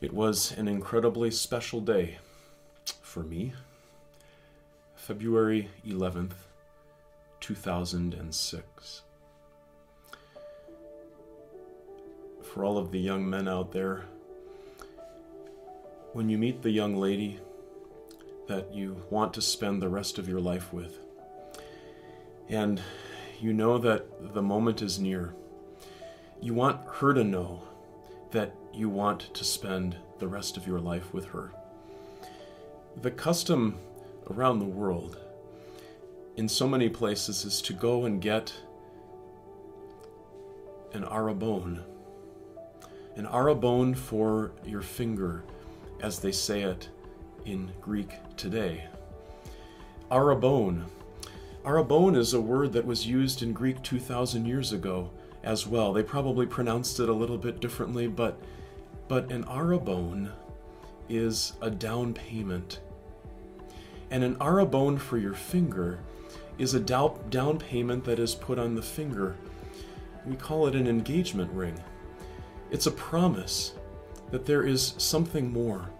It was an incredibly special day for me. February 11th, 2006. For all of the young men out there, when you meet the young lady that you want to spend the rest of your life with, and you know that the moment is near, you want her to know that you want to spend the rest of your life with her. The custom around the world in so many places is to go and get an arabone. An arabone for your finger, as they say it in Greek today. Arabone. Arabone is a word that was used in Greek 2,000 years ago as well. They probably pronounced it a little bit differently, but but an arrabone is a down payment. And an arrabone for your finger is a down payment that is put on the finger. We call it an engagement ring. It's a promise that there is something more.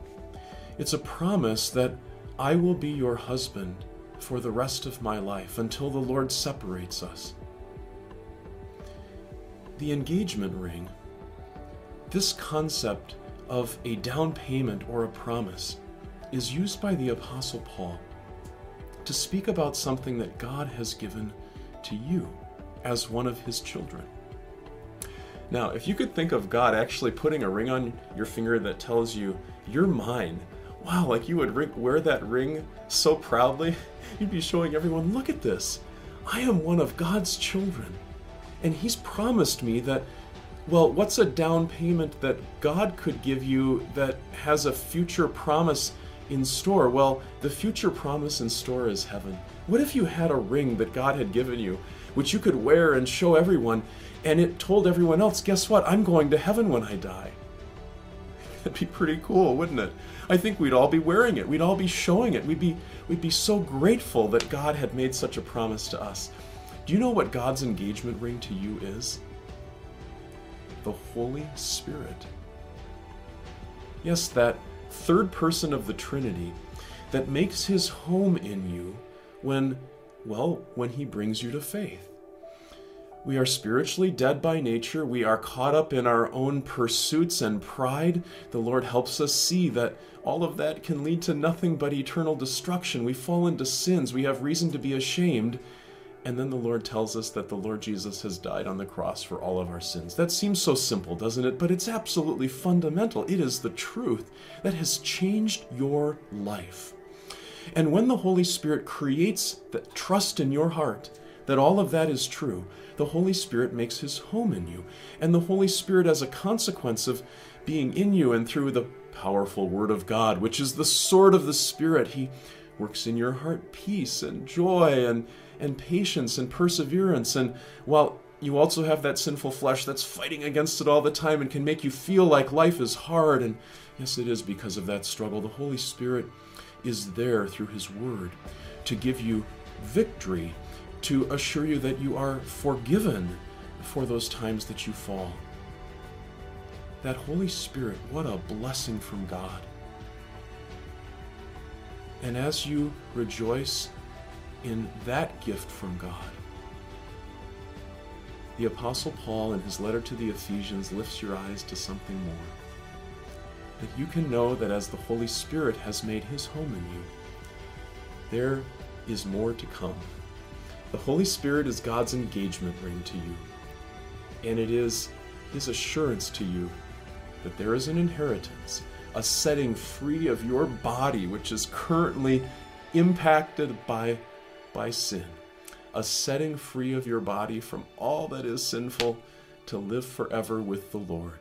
It's a promise that I will be your husband for the rest of my life until the Lord separates us the engagement ring, this concept of a down payment or a promise is used by the Apostle Paul to speak about something that God has given to you as one of his children. Now, if you could think of God actually putting a ring on your finger that tells you, you're mine, wow, like you would wear that ring so proudly, you'd be showing everyone, look at this. I am one of God's children. And he's promised me that, well, what's a down payment that God could give you that has a future promise in store? Well, the future promise in store is heaven. What if you had a ring that God had given you, which you could wear and show everyone, and it told everyone else, guess what? I'm going to heaven when I die. That'd be pretty cool, wouldn't it? I think we'd all be wearing it. We'd all be showing it. We'd be we'd be so grateful that God had made such a promise to us. Do you know what God's engagement ring to you is? The Holy Spirit. Yes, that third person of the Trinity that makes his home in you when, well, when he brings you to faith. We are spiritually dead by nature. We are caught up in our own pursuits and pride. The Lord helps us see that all of that can lead to nothing but eternal destruction. We fall into sins. We have reason to be ashamed. And then the Lord tells us that the Lord Jesus has died on the cross for all of our sins. That seems so simple, doesn't it? But it's absolutely fundamental. It is the truth that has changed your life. And when the Holy Spirit creates that trust in your heart that all of that is true, the Holy Spirit makes his home in you. And the Holy Spirit, as a consequence of being in you and through the powerful Word of God, which is the sword of the Spirit, he works in your heart peace and joy and and patience and perseverance. And while you also have that sinful flesh that's fighting against it all the time and can make you feel like life is hard. And yes, it is because of that struggle. The Holy Spirit is there through His Word to give you victory, to assure you that you are forgiven for those times that you fall. That Holy Spirit, what a blessing from God. And as you rejoice in that gift from God. The Apostle Paul, in his letter to the Ephesians, lifts your eyes to something more. That you can know that as the Holy Spirit has made his home in you, there is more to come. The Holy Spirit is God's engagement ring to you, and it is his assurance to you that there is an inheritance, a setting free of your body, which is currently impacted by by sin, a setting free of your body from all that is sinful to live forever with the Lord.